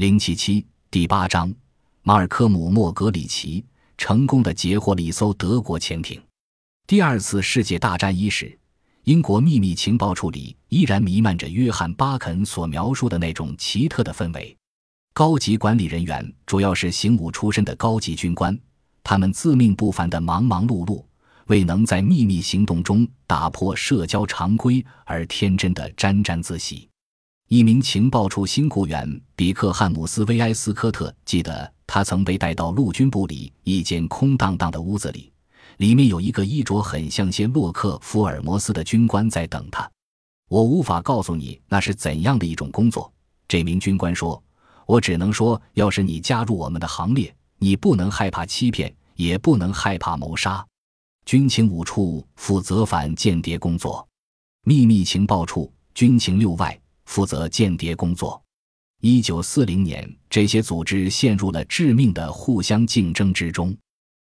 零七七第八章，马尔科姆·莫格里奇成功的截获了一艘德国潜艇。第二次世界大战伊始，英国秘密情报处里依然弥漫着约翰·巴肯所描述的那种奇特的氛围。高级管理人员主要是行伍出身的高级军官，他们自命不凡的忙忙碌碌，为能在秘密行动中打破社交常规而天真的沾沾自喜。一名情报处新雇员比克汉姆斯·威埃斯科特记得，他曾被带到陆军部里一间空荡荡的屋子里，里面有一个衣着很像些洛克福尔摩斯的军官在等他。我无法告诉你那是怎样的一种工作，这名军官说。我只能说，要是你加入我们的行列，你不能害怕欺骗，也不能害怕谋杀。军情五处负责反间谍工作，秘密情报处军情六外。负责间谍工作。一九四零年，这些组织陷入了致命的互相竞争之中。